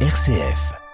RCF.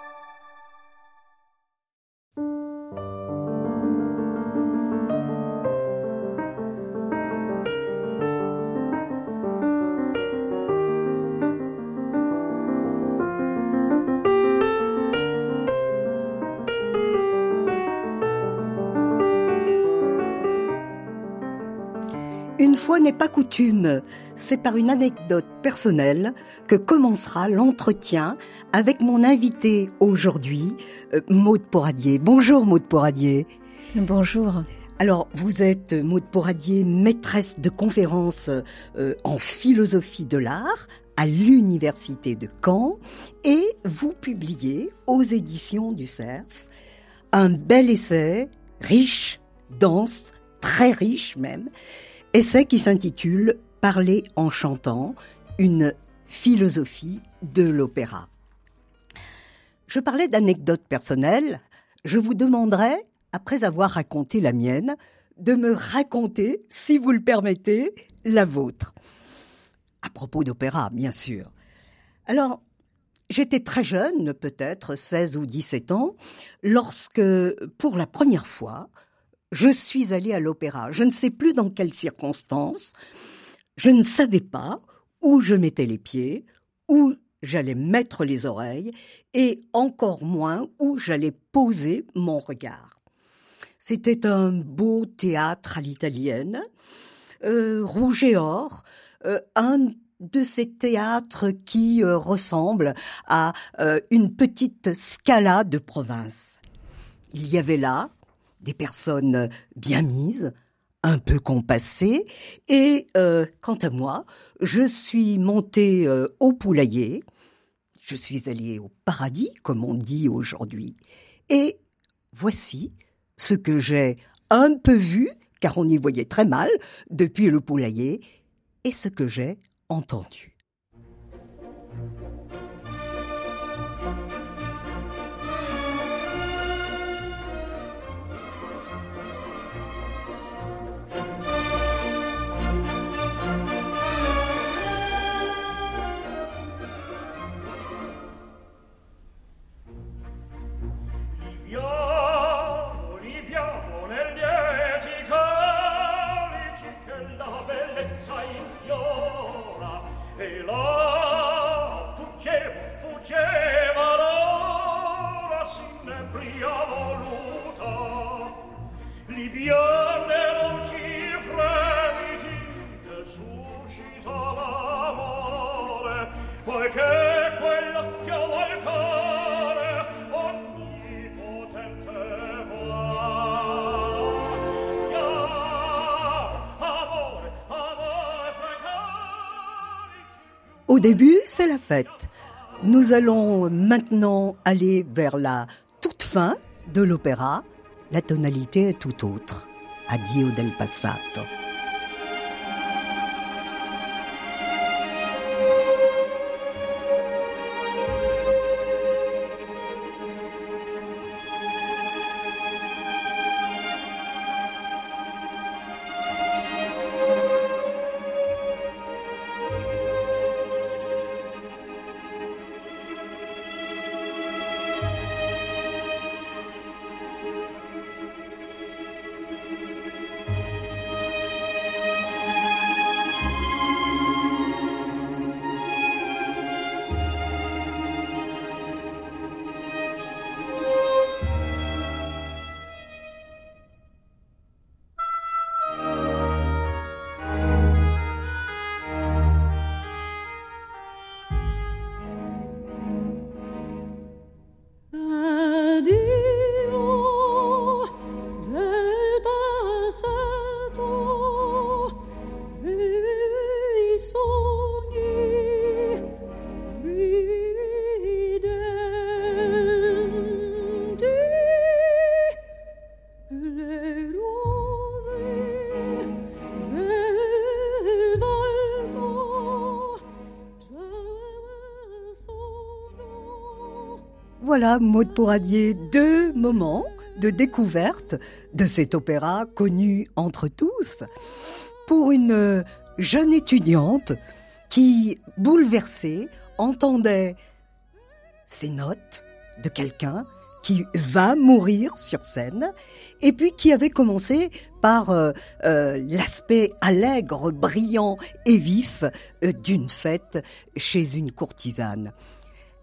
Fois n'est pas coutume, c'est par une anecdote personnelle que commencera l'entretien avec mon invité aujourd'hui, euh, Maude Poradier. Bonjour Maude Poradier. Bonjour. Alors, vous êtes Maude Poradier, maîtresse de conférences euh, en philosophie de l'art à l'université de Caen et vous publiez aux éditions du Cerf un bel essai riche, dense, très riche même, essai qui s'intitule Parler en chantant, une philosophie de l'opéra. Je parlais d'anecdotes personnelles, je vous demanderai, après avoir raconté la mienne, de me raconter, si vous le permettez, la vôtre. À propos d'opéra, bien sûr. Alors, j'étais très jeune, peut-être 16 ou 17 ans, lorsque, pour la première fois, je suis allée à l'opéra. Je ne sais plus dans quelles circonstances. Je ne savais pas où je mettais les pieds, où j'allais mettre les oreilles, et encore moins où j'allais poser mon regard. C'était un beau théâtre à l'italienne, euh, rouge et or, euh, un de ces théâtres qui euh, ressemblent à une petite scala de province. Il y avait là des personnes bien mises, un peu compassées, et euh, quant à moi, je suis montée euh, au poulailler, je suis allée au paradis, comme on dit aujourd'hui, et voici ce que j'ai un peu vu, car on y voyait très mal depuis le poulailler, et ce que j'ai entendu. 起来。Au début, c'est la fête. Nous allons maintenant aller vers la toute fin de l'opéra. La tonalité est tout autre. Addio del passato. Voilà, Maud Pouradier, deux moments de découverte de cet opéra connu entre tous pour une jeune étudiante qui, bouleversée, entendait ces notes de quelqu'un qui va mourir sur scène, et puis qui avait commencé par euh, euh, l'aspect allègre, brillant et vif euh, d'une fête chez une courtisane.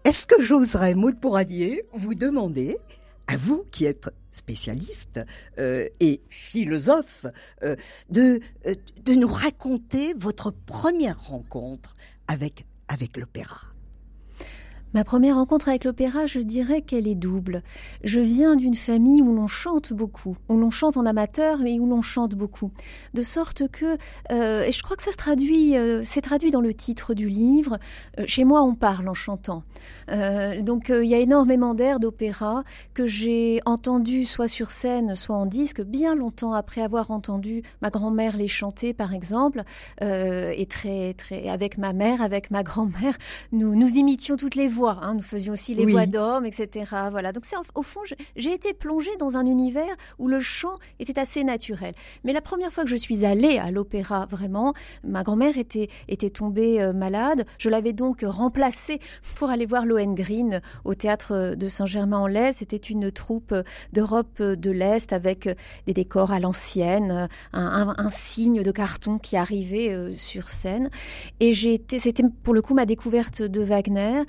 Est-ce que j'oserais, Maud Pourradier, vous demander, à vous qui êtes spécialiste et philosophe, de, de nous raconter votre première rencontre avec l'opéra? Ma première rencontre avec l'opéra, je dirais qu'elle est double. Je viens d'une famille où l'on chante beaucoup, où l'on chante en amateur, mais où l'on chante beaucoup. De sorte que, euh, et je crois que ça se traduit, euh, c'est traduit dans le titre du livre, euh, chez moi on parle en chantant. donc il y a énormément d'airs d'opéra que j'ai entendu soit sur scène, soit en disque, bien longtemps après avoir entendu ma grand-mère les chanter, par exemple, et très, très, avec ma mère, avec ma grand-mère, nous, nous imitions toutes les voix Hein. nous faisions aussi les voix d'hommes, etc. Voilà. Donc c'est au fond, j'ai été plongée dans un univers où le chant était assez naturel. Mais la première fois que je suis allée à l'opéra, vraiment, ma grand-mère était était tombée euh, malade. Je l'avais donc remplacée pour aller voir Lohengrin au théâtre de Saint-Germain-en-Laye. C'était une troupe d'Europe de l'Est avec des décors à l'ancienne, un, un, signe de carton qui arrivait euh, sur scène. Et j'ai été, c'était pour le coup ma découverte de Wagner.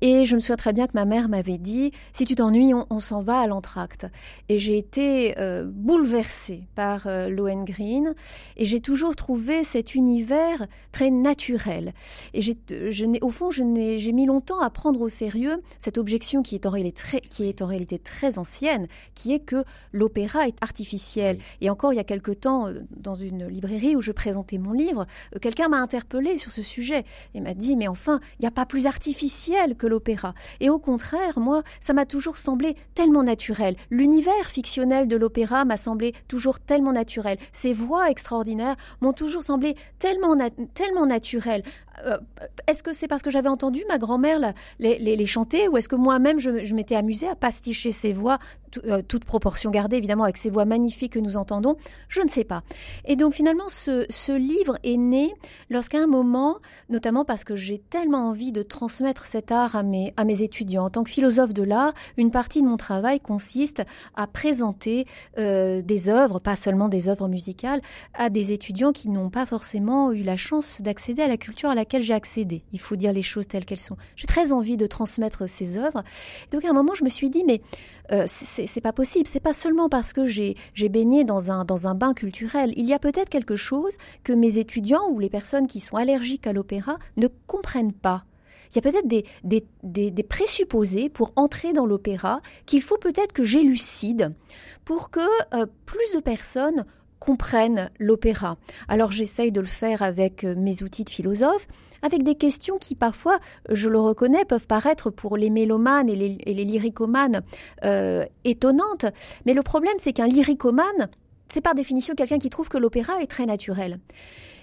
Et je me souviens très bien que ma mère m'avait dit si tu t'ennuies, on, s'en va à l'entracte. Et j'ai été euh, bouleversée par euh, Lohengrin et j'ai toujours trouvé cet univers très naturel. Et j'ai, je n'ai, au fond, je n'ai, j'ai mis longtemps à prendre au sérieux cette objection qui est en réalité très, qui est en réalité très ancienne, qui est que l'opéra est artificiel. Et encore il y a quelque temps, euh, dans une librairie où je présentais mon livre, euh, quelqu'un m'a interpellé sur ce sujet et m'a dit mais enfin, il n'y a pas plus artificiel que l'opéra. Et au contraire, moi, ça m'a toujours semblé tellement naturel. L'univers fictionnel de l'opéra m'a semblé toujours tellement naturel. Ces voix extraordinaires m'ont toujours semblé tellement, tellement naturelles. Euh, est-ce que c'est parce que j'avais entendu ma grand-mère les, chanter ou est-ce que moi-même je, m'étais amusée à pasticher ces voix, euh, toute proportion gardée évidemment avec ces voix magnifiques que nous entendons? Je ne sais pas. Et donc finalement ce, livre est né lorsqu'à un moment, notamment parce que j'ai tellement envie de transmettre cet art à mes, étudiants. En tant que philosophe de l'art, une partie de mon travail consiste à présenter euh, des œuvres, pas seulement des œuvres musicales, à des étudiants qui n'ont pas forcément eu la chance d'accéder à la culture à la j'ai accédé. Il faut dire les choses telles qu'elles sont. J'ai très envie de transmettre ces œuvres. Donc à un moment, je me suis dit, mais euh, c'est pas possible. C'est pas seulement parce que j'ai baigné dans un, dans un bain culturel. Il y a peut-être quelque chose que mes étudiants ou les personnes qui sont allergiques à l'opéra ne comprennent pas. Il y a peut-être des, des, des, présupposés pour entrer dans l'opéra qu'il faut peut-être que j'élucide pour que euh, plus de personnes comprennent l'opéra. Alors j'essaye de le faire avec euh, mes outils de philosophe, avec des questions qui parfois, je le reconnais, peuvent paraître pour les mélomanes et les, lyricomanes euh, étonnantes. Mais le problème, c'est qu'un lyricomane, c'est par définition quelqu'un qui trouve que l'opéra est très naturel.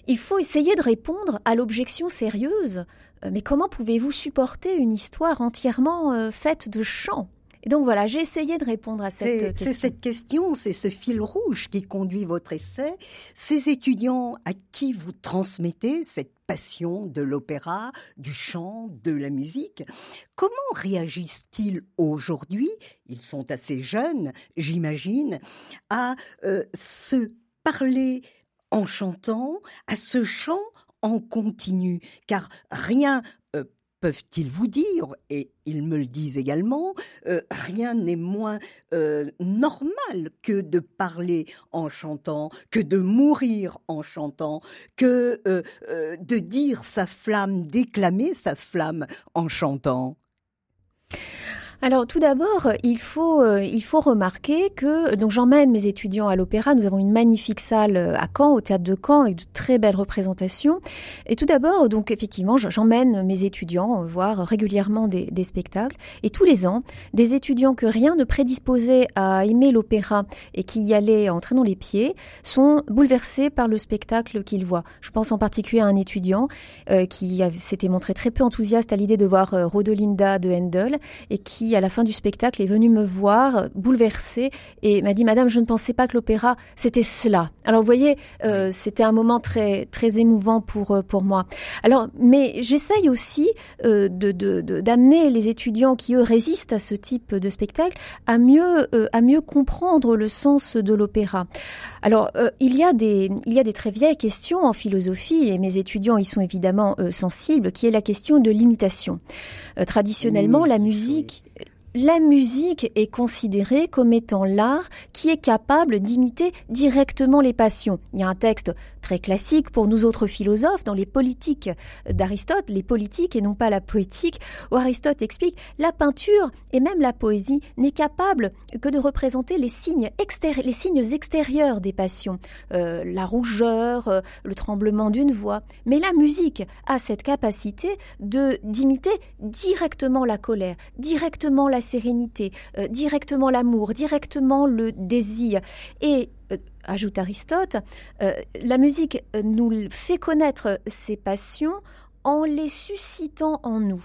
Il faut essayer de répondre à l'objection sérieuse. Euh, mais comment pouvez-vous supporter une histoire entièrement faite de chants et donc voilà, j'ai essayé de répondre à cette question. C'est cette question, c'est ce fil rouge qui conduit votre essai. Ces étudiants à qui vous transmettez cette passion de l'opéra, du chant, de la musique, comment réagissent-ils aujourd'hui? Ils sont assez jeunes, j'imagine, à euh, se parler en chantant, à ce chant en continu, car rien peuvent-ils vous dire, et ils me le disent également, euh, rien n'est moins euh, normal que de parler en chantant, que de mourir en chantant, que euh, de dire sa flamme, d'éclamer sa flamme en chantant? Alors tout d'abord, il faut euh, il faut remarquer que donc j'emmène mes étudiants à l'opéra. Nous avons une magnifique salle euh, à Caen, au théâtre de Caen, avec de très belles représentations. Et tout d'abord, donc effectivement, j'emmène mes étudiants voir régulièrement des, spectacles. Et tous les ans, des étudiants que rien ne prédisposait à aimer l'opéra et qui y allaient en traînant les pieds sont bouleversés par le spectacle qu'ils voient. Je pense en particulier à un étudiant euh, qui s'était montré très peu enthousiaste à l'idée de voir Rodelinda de Handel et qui qui, à la fin du spectacle, est venu me voir, bouleversée, et m'a dit, Madame, je ne pensais pas que l'opéra, c'était cela. Alors, vous voyez, euh, c'était un moment très, très émouvant pour, euh, pour moi. Alors, mais j'essaye aussi euh, de, d'amener les étudiants qui, eux, résistent à ce type de spectacle à mieux, à mieux comprendre le sens de l'opéra. Alors, il, y a des, il y a des très vieilles questions en philosophie, et mes étudiants y sont évidemment sensibles, qui est la question de l'imitation. traditionnellement, la musique, la musique est considérée comme étant l'art qui est capable d'imiter directement les passions. Il y a un texte très classique pour nous autres philosophes dans les politiques d'Aristote, les politiques et non pas la poétique, où Aristote explique la peinture et même la poésie n'est capable que de représenter les signes, extérieurs des passions, euh, la rougeur, euh, le tremblement d'une voix. Mais la musique a cette capacité de d'imiter directement la colère, directement la sérénité, euh, directement l'amour, directement le désir. Et euh, ajoute Aristote, euh, la musique nous fait connaître ses passions en les suscitant en nous.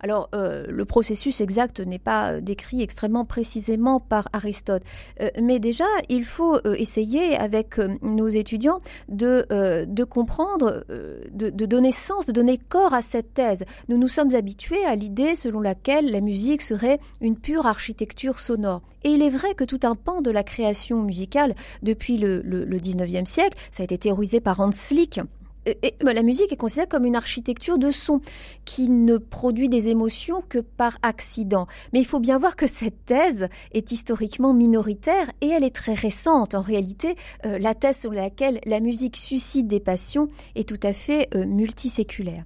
Alors, euh, le processus exact n'est pas euh, décrit extrêmement précisément par Aristote, euh, mais déjà, il faut essayer avec nos étudiants de, de comprendre, de, donner sens, de donner corps à cette thèse. Nous nous sommes habitués à l'idée selon laquelle la musique serait une pure architecture sonore. Et il est vrai que tout un pan de la création musicale depuis le, le, le 19e siècle, ça a été théorisé par Hans Lick, et, bah, la musique est considérée comme une architecture de son qui ne produit des émotions que par accident. Mais il faut bien voir que cette thèse est historiquement minoritaire et elle est très récente. En réalité, euh, la thèse sur laquelle la musique suscite des passions est tout à fait euh, multiséculaire.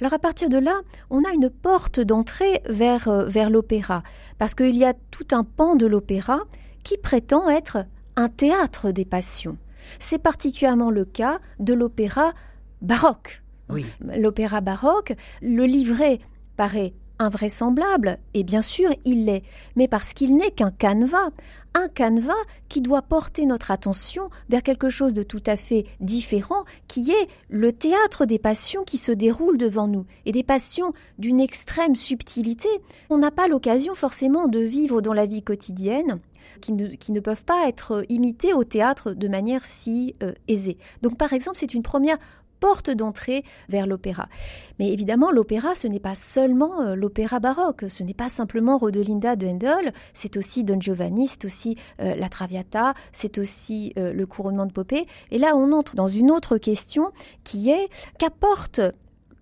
Alors à partir de là, on a une porte d'entrée vers, euh, vers l'opéra, parce qu'il y a tout un pan de l'opéra qui prétend être un théâtre des passions. C'est particulièrement le cas de l'opéra baroque. Oui. L'opéra baroque, le livret paraît invraisemblable, et bien sûr il l'est, mais parce qu'il n'est qu'un canevas, un canevas qui doit porter notre attention vers quelque chose de tout à fait différent, qui est le théâtre des passions qui se déroulent devant nous, et des passions d'une extrême subtilité. On n'a pas l'occasion forcément de vivre dans la vie quotidienne, qui ne, peuvent pas être imitées au théâtre de manière si euh, aisée. Donc par exemple, c'est une première porte d'entrée vers l'opéra. Mais évidemment, l'opéra, ce n'est pas seulement euh, l'opéra baroque, ce n'est pas simplement Rodelinda de Handel, c'est aussi Don Giovanni, c'est aussi euh, la Traviata, c'est aussi euh, le couronnement de Popée. Et là, on entre dans une autre question qui est qu'apporte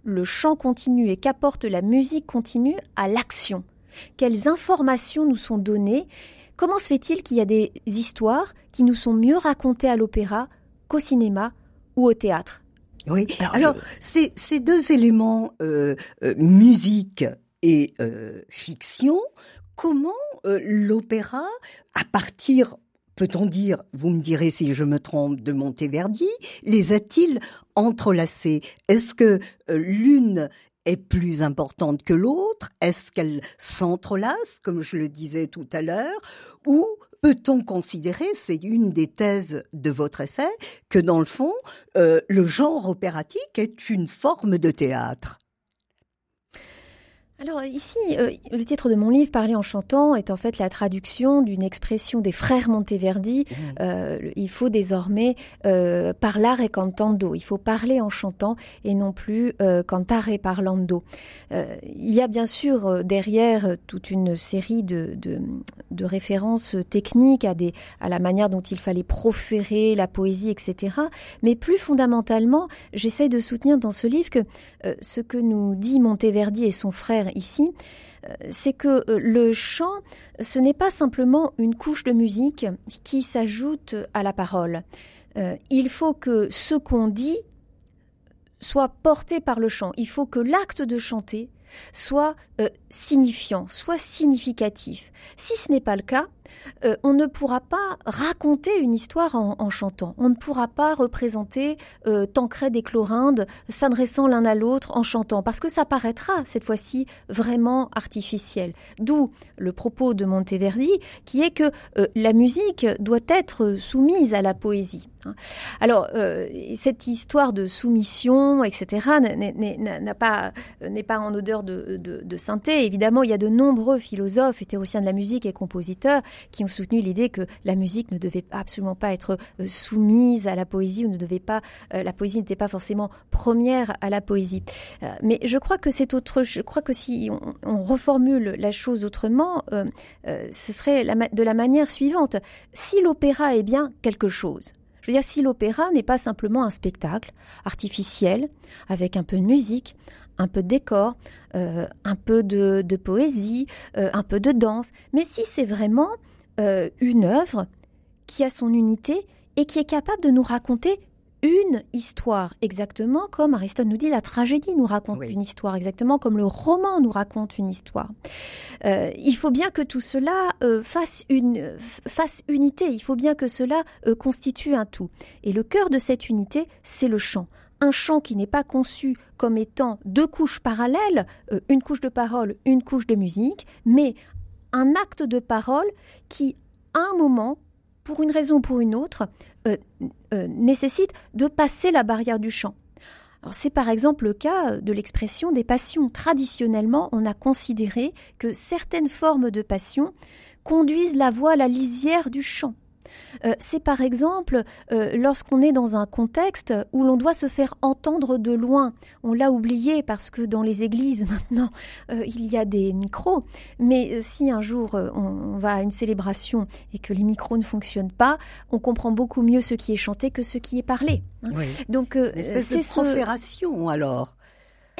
le chant continu et qu'apporte la musique continue à l'action? Quelles informations nous sont données? Comment se fait-il qu'il y a des histoires qui nous sont mieux racontées à l'opéra qu'au cinéma ou au théâtre? Oui. Alors, ces, deux éléments, euh, euh, musique et euh, fiction, comment l'opéra, à partir peut-on dire, vous me direz si je me trompe, de Monteverdi, les a-t-il entrelacés? Est-ce que l'une est plus importante que l'autre? Est-ce qu'elle s'entrelace, comme je le disais tout à l'heure? Ou peut-on considérer, c'est une des thèses de votre essai, que dans le fond, euh, le genre opératique est une forme de théâtre? Alors ici, euh, le titre de mon livre, Parler en chantant, est en fait la traduction d'une expression des frères Monteverdi. Mmh. Euh, il faut désormais euh, parlare et cantando. Il faut parler en chantant et non plus euh, cantare parlando. il y a bien sûr derrière toute une série de, de, de, références techniques à, des, à la manière dont il fallait proférer la poésie, etc. Mais plus fondamentalement, j'essaye de soutenir dans ce livre que ce que nous dit Monteverdi et son frère ici, euh, c'est que euh, le chant, ce n'est pas simplement une couche de musique qui s'ajoute à la parole. Euh, il faut que ce qu'on dit soit porté par le chant. Il faut que l'acte de chanter soit signifiant, soit significatif. Si ce n'est pas le cas, euh, on ne pourra pas raconter une histoire en, chantant. On ne pourra pas représenter euh, Tancred et Clorinde s'adressant l'un à l'autre en chantant, parce que ça paraîtra cette fois-ci vraiment artificiel. D'où le propos de Monteverdi, qui est que euh, la musique doit être soumise à la poésie. Hein. Alors, euh, cette histoire de soumission, etc., n'est pas, n'est pas en odeur de, de, synthé. Évidemment, il y a de nombreux philosophes, théoriciens de la musique et compositeurs qui ont soutenu l'idée que la musique ne devait absolument pas être euh, soumise à la poésie ou ne devait pas, euh, la poésie n'était pas forcément première à la poésie. mais je crois que c'est autre, je crois que si on, reformule la chose autrement, ce serait de la manière suivante. Si l'opéra est bien quelque chose, je veux dire, si l'opéra n'est pas simplement un spectacle artificiel, avec un peu de musique, un peu de décor, euh, un peu de, poésie, euh, un peu de danse, mais si c'est vraiment euh, une œuvre qui a son unité et qui est capable de nous raconter une histoire, exactement comme Aristote nous dit la tragédie nous raconte une histoire, exactement comme le roman nous raconte une histoire. Euh, il faut bien que tout cela euh, fasse, une, fasse unité, il faut bien que cela euh, constitue un tout. Et le cœur de cette unité, c'est le chant. Un chant qui n'est pas conçu comme étant deux couches parallèles, une couche de parole, une couche de musique, mais un acte de parole qui, à un moment, pour une raison ou pour une autre, euh, euh, nécessite de passer la barrière du chant. c'est par exemple le cas de l'expression des passions. Traditionnellement, on a considéré que certaines formes de passion conduisent la voix à la lisière du chant. Euh, c'est par exemple euh, lorsqu'on est dans un contexte où l'on doit se faire entendre de loin. On l'a oublié parce que dans les églises maintenant, euh, il y a des micros. Mais si un jour on, va à une célébration et que les micros ne fonctionnent pas, on comprend beaucoup mieux ce qui est chanté que ce qui est parlé. Hein. Donc, c'est de profération alors.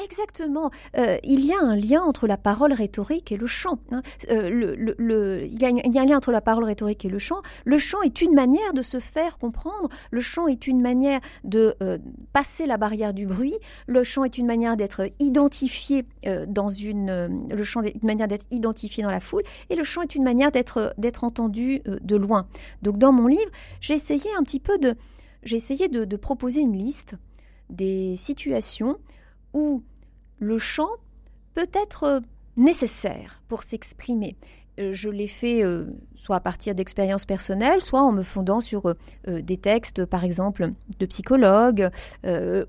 Exactement. Euh, il y a un lien entre la parole rhétorique et le chant. Hein. Euh, il, y a, un lien entre la parole rhétorique et le chant. Le chant est une manière de se faire comprendre. Le chant est une manière de euh, passer la barrière du bruit. Le chant est une manière d'être identifié dans une. le chant est une manière d'être identifié dans la foule. Et le chant est une manière d'être d'être entendu de loin. Donc dans mon livre, j'ai essayé un petit peu de j'ai essayé de proposer une liste des situations où le chant peut être nécessaire pour s'exprimer. Euh, je l'ai fait euh, soit à partir d'expériences personnelles, soit en me fondant sur euh, des textes, par exemple, de psychologues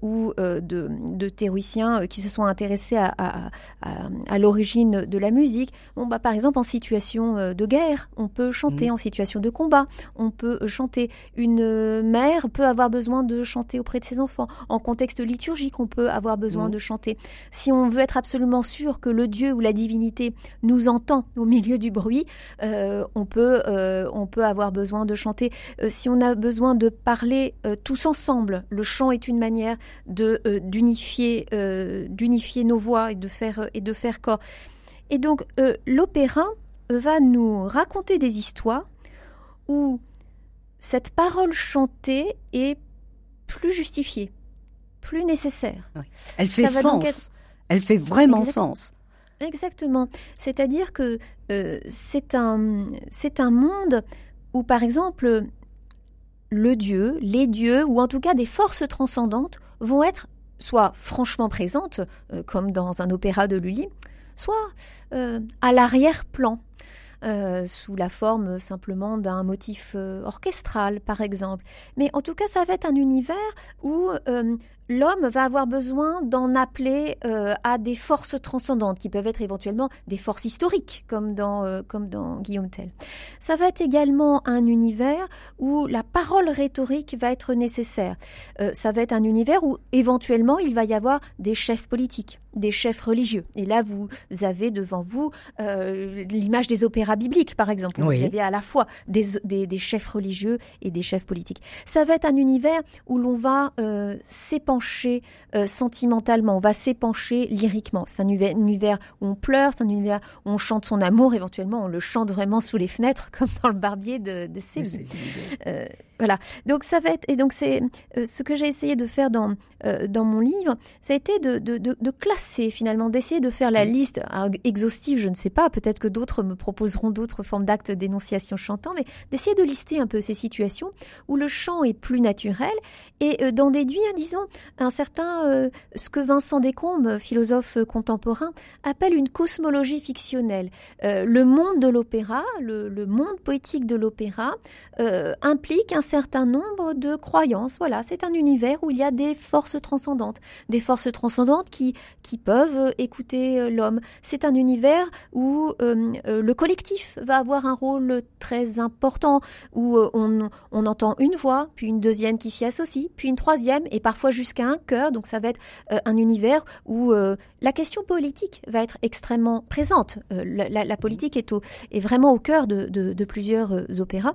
ou de, théoriciens qui se sont intéressés à, l'origine de la musique. Bon, bah, par exemple, en situation de guerre, on peut chanter, mmh. en situation de combat, on peut chanter. Une mère peut avoir besoin de chanter auprès de ses enfants. En contexte liturgique, on peut avoir besoin mmh. de chanter. Si on veut être absolument sûr que le Dieu ou la divinité nous entend au milieu du bruit, euh, on, peut, euh, on peut avoir besoin de chanter. Euh, si on a besoin de parler tous ensemble, le chant est une manière d'unifier d'unifier nos voix et de faire et de faire corps. Et donc l'opéra va nous raconter des histoires où cette parole chantée est plus justifiée, plus nécessaire. Elle fait sens. Elle fait vraiment sens. Exactement. C'est-à-dire que euh, c'est un, un monde où, par exemple, le dieu, les dieux, ou en tout cas des forces transcendantes vont être soit franchement présentes, euh, comme dans un opéra de Lully, soit euh, à l'arrière-plan. sous la forme simplement d'un motif orchestral, par exemple. Mais en tout cas, ça va être un univers où l'homme va avoir besoin d'en appeler euh, à des forces transcendantes qui peuvent être éventuellement des forces historiques comme dans euh, comme dans Guillaume Tell. Ça va être également un univers où la parole rhétorique va être nécessaire. Euh, ça va être un univers où éventuellement il va y avoir des chefs politiques, des chefs religieux. Et là vous avez devant vous l'image des opéras bibliques par exemple. Vous avez à la fois des, des, des, chefs religieux et des chefs politiques. Ça va être un univers où l'on va s'épanouir euh, sentimentalement, on va s'épancher lyriquement. C'est un univers où on pleure, c'est un univers où on chante son amour, éventuellement on le chante vraiment sous les fenêtres, comme dans le barbier de, de Voilà. Donc ça va être et donc c'est euh, ce que j'ai essayé de faire dans euh, dans mon livre, ça a été de, de, de, de classer finalement, d'essayer de faire la liste exhaustive. Je ne sais pas. Peut-être que d'autres me proposeront d'autres formes d'actes d'énonciation chantant, mais d'essayer de lister un peu ces situations où le chant est plus naturel et euh, d'en déduire, disons, un certain ce que Vincent Descombes, philosophe contemporain, appelle une cosmologie fictionnelle. le monde de l'opéra, le, le, monde poétique de l'opéra implique un certain nombre de croyances. Voilà, c'est un univers où il y a des forces transcendantes, des forces transcendantes qui, qui peuvent écouter euh, l'homme. C'est un univers où euh, euh, le collectif va avoir un rôle très important, où on, on entend une voix, puis une deuxième qui s'y associe, puis une troisième, et parfois jusqu'à un chœur. Donc ça va être un univers où la question politique va être extrêmement présente. La, politique est, au, est vraiment au cœur de, de plusieurs opéras.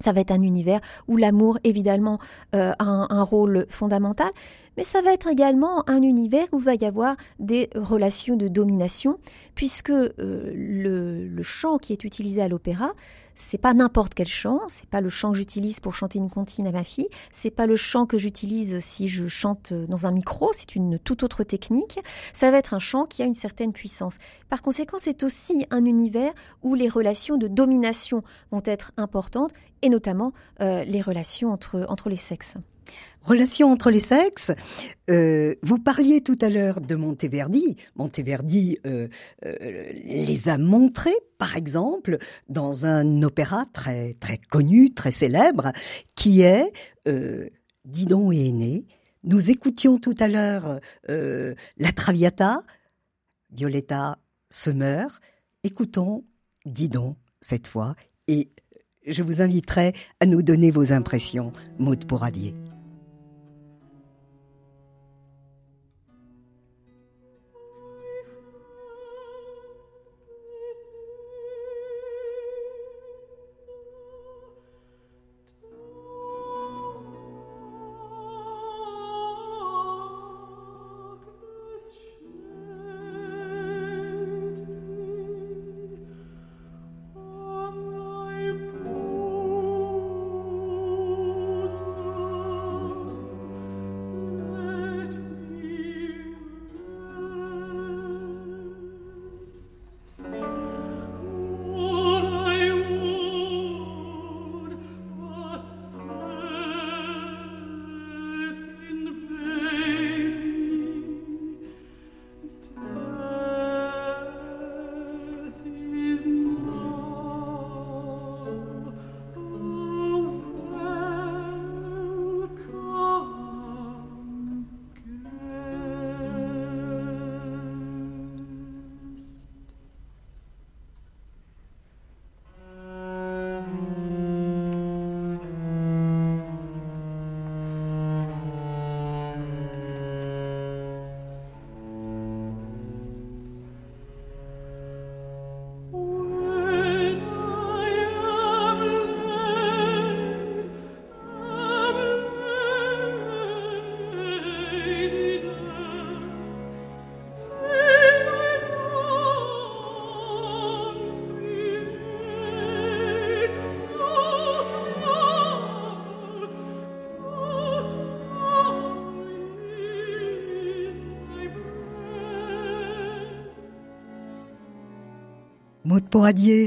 Ça va être un univers où l'amour, évidemment, euh, a un, rôle fondamental, mais ça va être également un univers où va y avoir des relations de domination, puisque euh, le, le, chant qui est utilisé à l'opéra, c'est pas n'importe quel chant, c'est pas le chant que j'utilise pour chanter une comptine à ma fille, c'est pas le chant que j'utilise si je chante dans un micro, c'est une toute autre technique. Ça va être un chant qui a une certaine puissance. Par conséquent, c'est aussi un univers où les relations de domination vont être importantes et notamment euh, les relations entre, entre les sexes. Relations entre les sexes. Euh, vous parliez tout à l'heure de Monteverdi. Monteverdi euh, les a montrés, par exemple, dans un opéra très très connu, très célèbre, qui est Didon et Aîné. Nous écoutions tout à l'heure La Traviata. Violetta se meurt. Écoutons Didon cette fois et je vous inviterai à nous donner vos impressions, Maud Pourradier.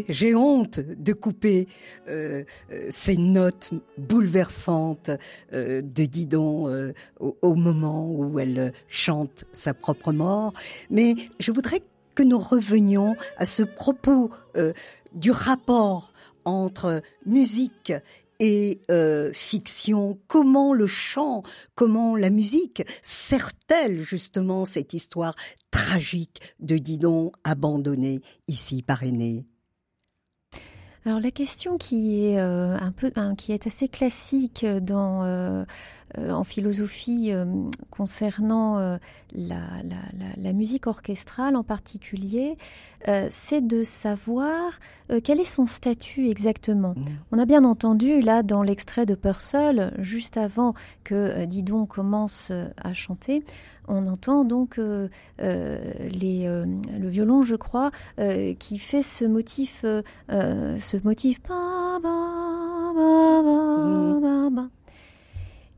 J'ai honte de couper euh, euh, ces notes bouleversantes euh, de Didon au, moment où elle chante sa propre mort. Mais je voudrais que nous revenions à ce propos du rapport entre musique et euh, fiction, comment le chant, comment la musique sert-elle justement cette histoire tragique de Didon abandonné ici par Aîné? Alors la question qui est euh, un peu, qui est assez classique dans euh, euh, en philosophie concernant la, musique orchestrale en particulier, c'est de savoir quel est son statut exactement. Mmh. On a bien entendu là dans l'extrait de Purcell, juste avant que Didon commence à chanter, on entend donc euh, euh, les, euh, le violon, je crois, qui fait ce motif, ce motif.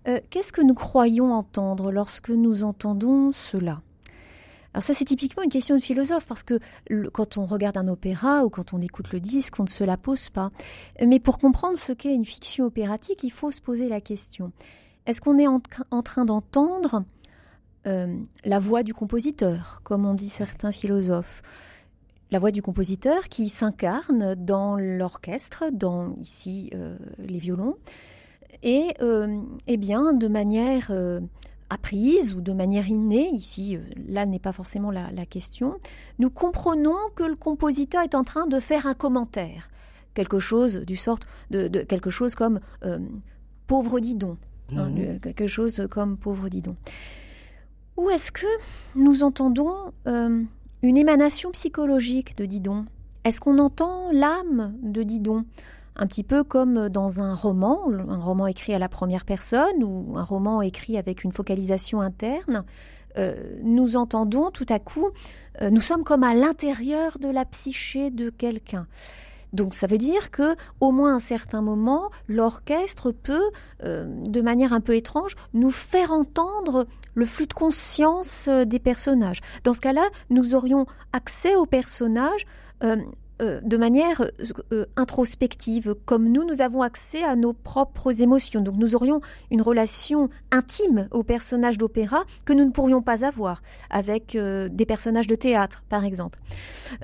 Euh, qu'est-ce que nous croyons entendre lorsque nous entendons cela? Alors ça, c'est typiquement une question de philosophe, parce que quand on regarde un opéra ou quand on écoute le disque, on ne se la pose pas. Mais pour comprendre ce qu'est une fiction opératique, il faut se poser la question. Est-ce qu'on est en, train d'entendre euh, la voix du compositeur, comme on dit certains philosophes la voix du compositeur qui s'incarne dans l'orchestre, dans ici euh, les violons, et euh, eh bien de manière apprise ou de manière innée, ici là n'est pas forcément la, question, nous comprenons que le compositeur est en train de faire un commentaire, quelque chose du sorte de, quelque chose comme pauvre didon, hein, mmh. quelque chose comme pauvre didon. Ou est-ce que nous entendons une émanation psychologique de Didon? Est-ce qu'on entend l'âme de Didon? Un petit peu comme dans un roman, un roman écrit à la première personne ou un roman écrit avec une focalisation interne, euh, nous entendons tout à coup, euh, nous sommes comme à l'intérieur de la psyché de quelqu'un. Donc ça veut dire que au moins à un certain moment, l'orchestre peut, euh, de manière un peu étrange, nous faire entendre le flux de conscience euh, des personnages. Dans ce cas-là, nous aurions accès aux personnages euh, de manière euh, euh, introspective, comme nous, nous avons accès à nos propres émotions. Donc nous aurions une relation intime aux personnages d'opéra que nous ne pourrions pas avoir avec des personnages de théâtre, par exemple.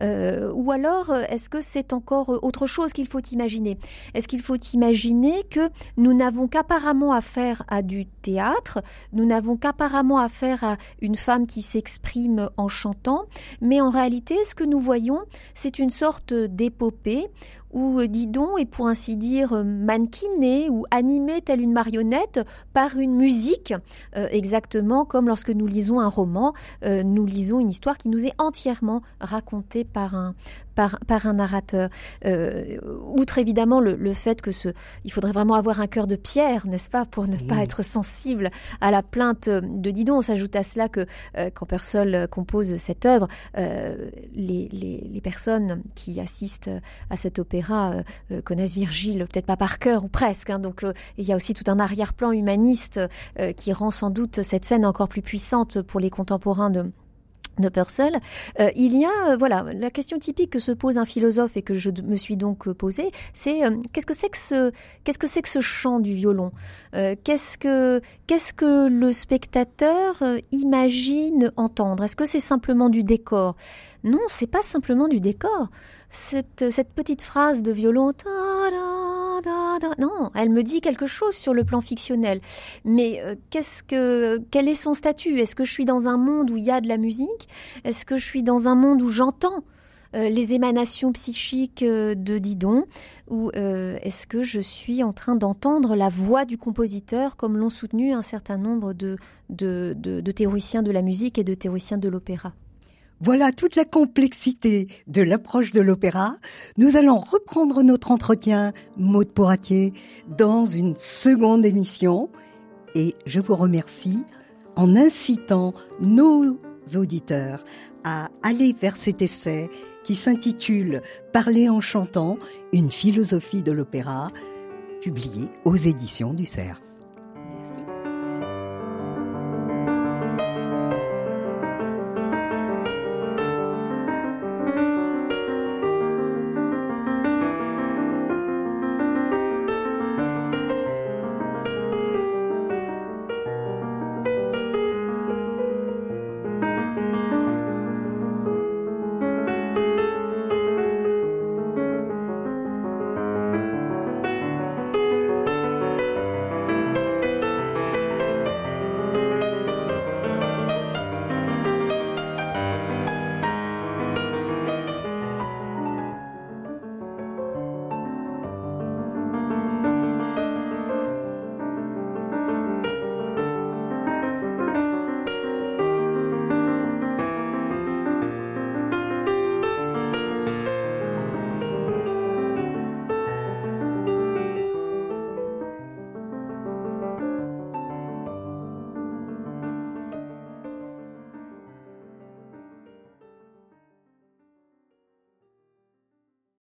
ou alors, est-ce que c'est encore autre chose qu'il faut imaginer? Est-ce qu'il faut imaginer que nous n'avons qu'apparemment affaire à du théâtre, nous n'avons qu'apparemment affaire à une femme qui s'exprime en chantant, mais en réalité, ce que nous voyons, c'est une sorte d'épopée où euh, Didon est pour ainsi dire euh, mannequiné ou animé telle une marionnette par une musique, euh, exactement comme lorsque nous lisons un roman, nous lisons une histoire qui nous est entièrement racontée par un, par, par un narrateur. outre évidemment le, fait que ce, il faudrait vraiment avoir un cœur de pierre, n'est-ce pas, pour ne pas être sensible à la plainte de Didon. On s'ajoute à cela que quand Purcell compose cette œuvre, les, les, les personnes qui assistent à cette opéra euh, euh, connaissent Virgile, peut-être pas par cœur ou presque. Hein. donc euh, il y a aussi tout un arrière-plan humaniste qui rend sans doute cette scène encore plus puissante pour les contemporains de de Purcell, il y a voilà la question typique que se pose un philosophe et que je me suis donc posée, c'est qu'est-ce que c'est que ce qu'est-ce que c'est que ce chant du violon? Qu'est-ce que qu'est-ce que le spectateur imagine entendre? Est-ce que c'est simplement du décor? Non, c'est pas simplement du décor cette, petite phrase de violon. Non, elle me dit quelque chose sur le plan fictionnel. Mais euh, qu'est-ce que, quel est son statut? Est-ce que je suis dans un monde où il y a de la musique? Est-ce que je suis dans un monde où j'entends euh, les émanations psychiques euh, de Didon? Ou est-ce que je suis en train d'entendre la voix du compositeur comme l'ont soutenu un certain nombre de théoriciens de la musique et de théoriciens de l'opéra? Voilà toute la complexité de l'approche de l'opéra. Nous allons reprendre notre entretien, Maud Poratier, dans une seconde émission. Et je vous remercie en incitant nos auditeurs à aller vers cet essai qui s'intitule Parler en chantant, une philosophie de l'opéra, publié aux éditions du CERF.